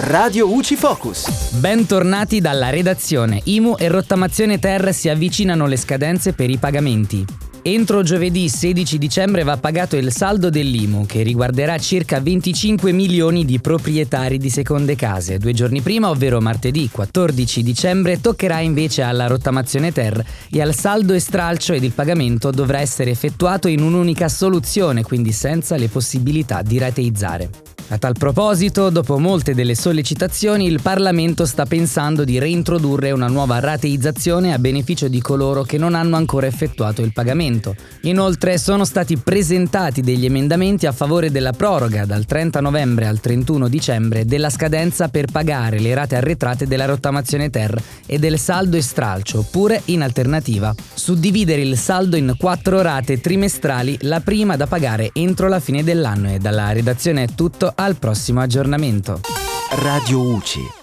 Radio UCI Focus. Bentornati dalla redazione. IMU e rottamazione ter si avvicinano le scadenze per i pagamenti. Entro giovedì 16 dicembre va pagato il saldo dell'IMU, che riguarderà circa 25 milioni di proprietari di seconde case. Due giorni prima, ovvero martedì 14 dicembre, toccherà invece alla rottamazione ter e al saldo e stralcio ed il pagamento dovrà essere effettuato in un'unica soluzione, quindi senza le possibilità di rateizzare. A tal proposito, dopo molte delle sollecitazioni, il Parlamento sta pensando di reintrodurre una nuova rateizzazione a beneficio di coloro che non hanno ancora effettuato il pagamento. Inoltre sono stati presentati degli emendamenti a favore della proroga dal 30 novembre al 31 dicembre della scadenza per pagare le rate arretrate della rottamazione ter e del saldo e stralcio, oppure in alternativa, suddividere il saldo in quattro rate trimestrali, la prima da pagare entro la fine dell'anno e dalla redazione è tutto al prossimo aggiornamento. Radio UCI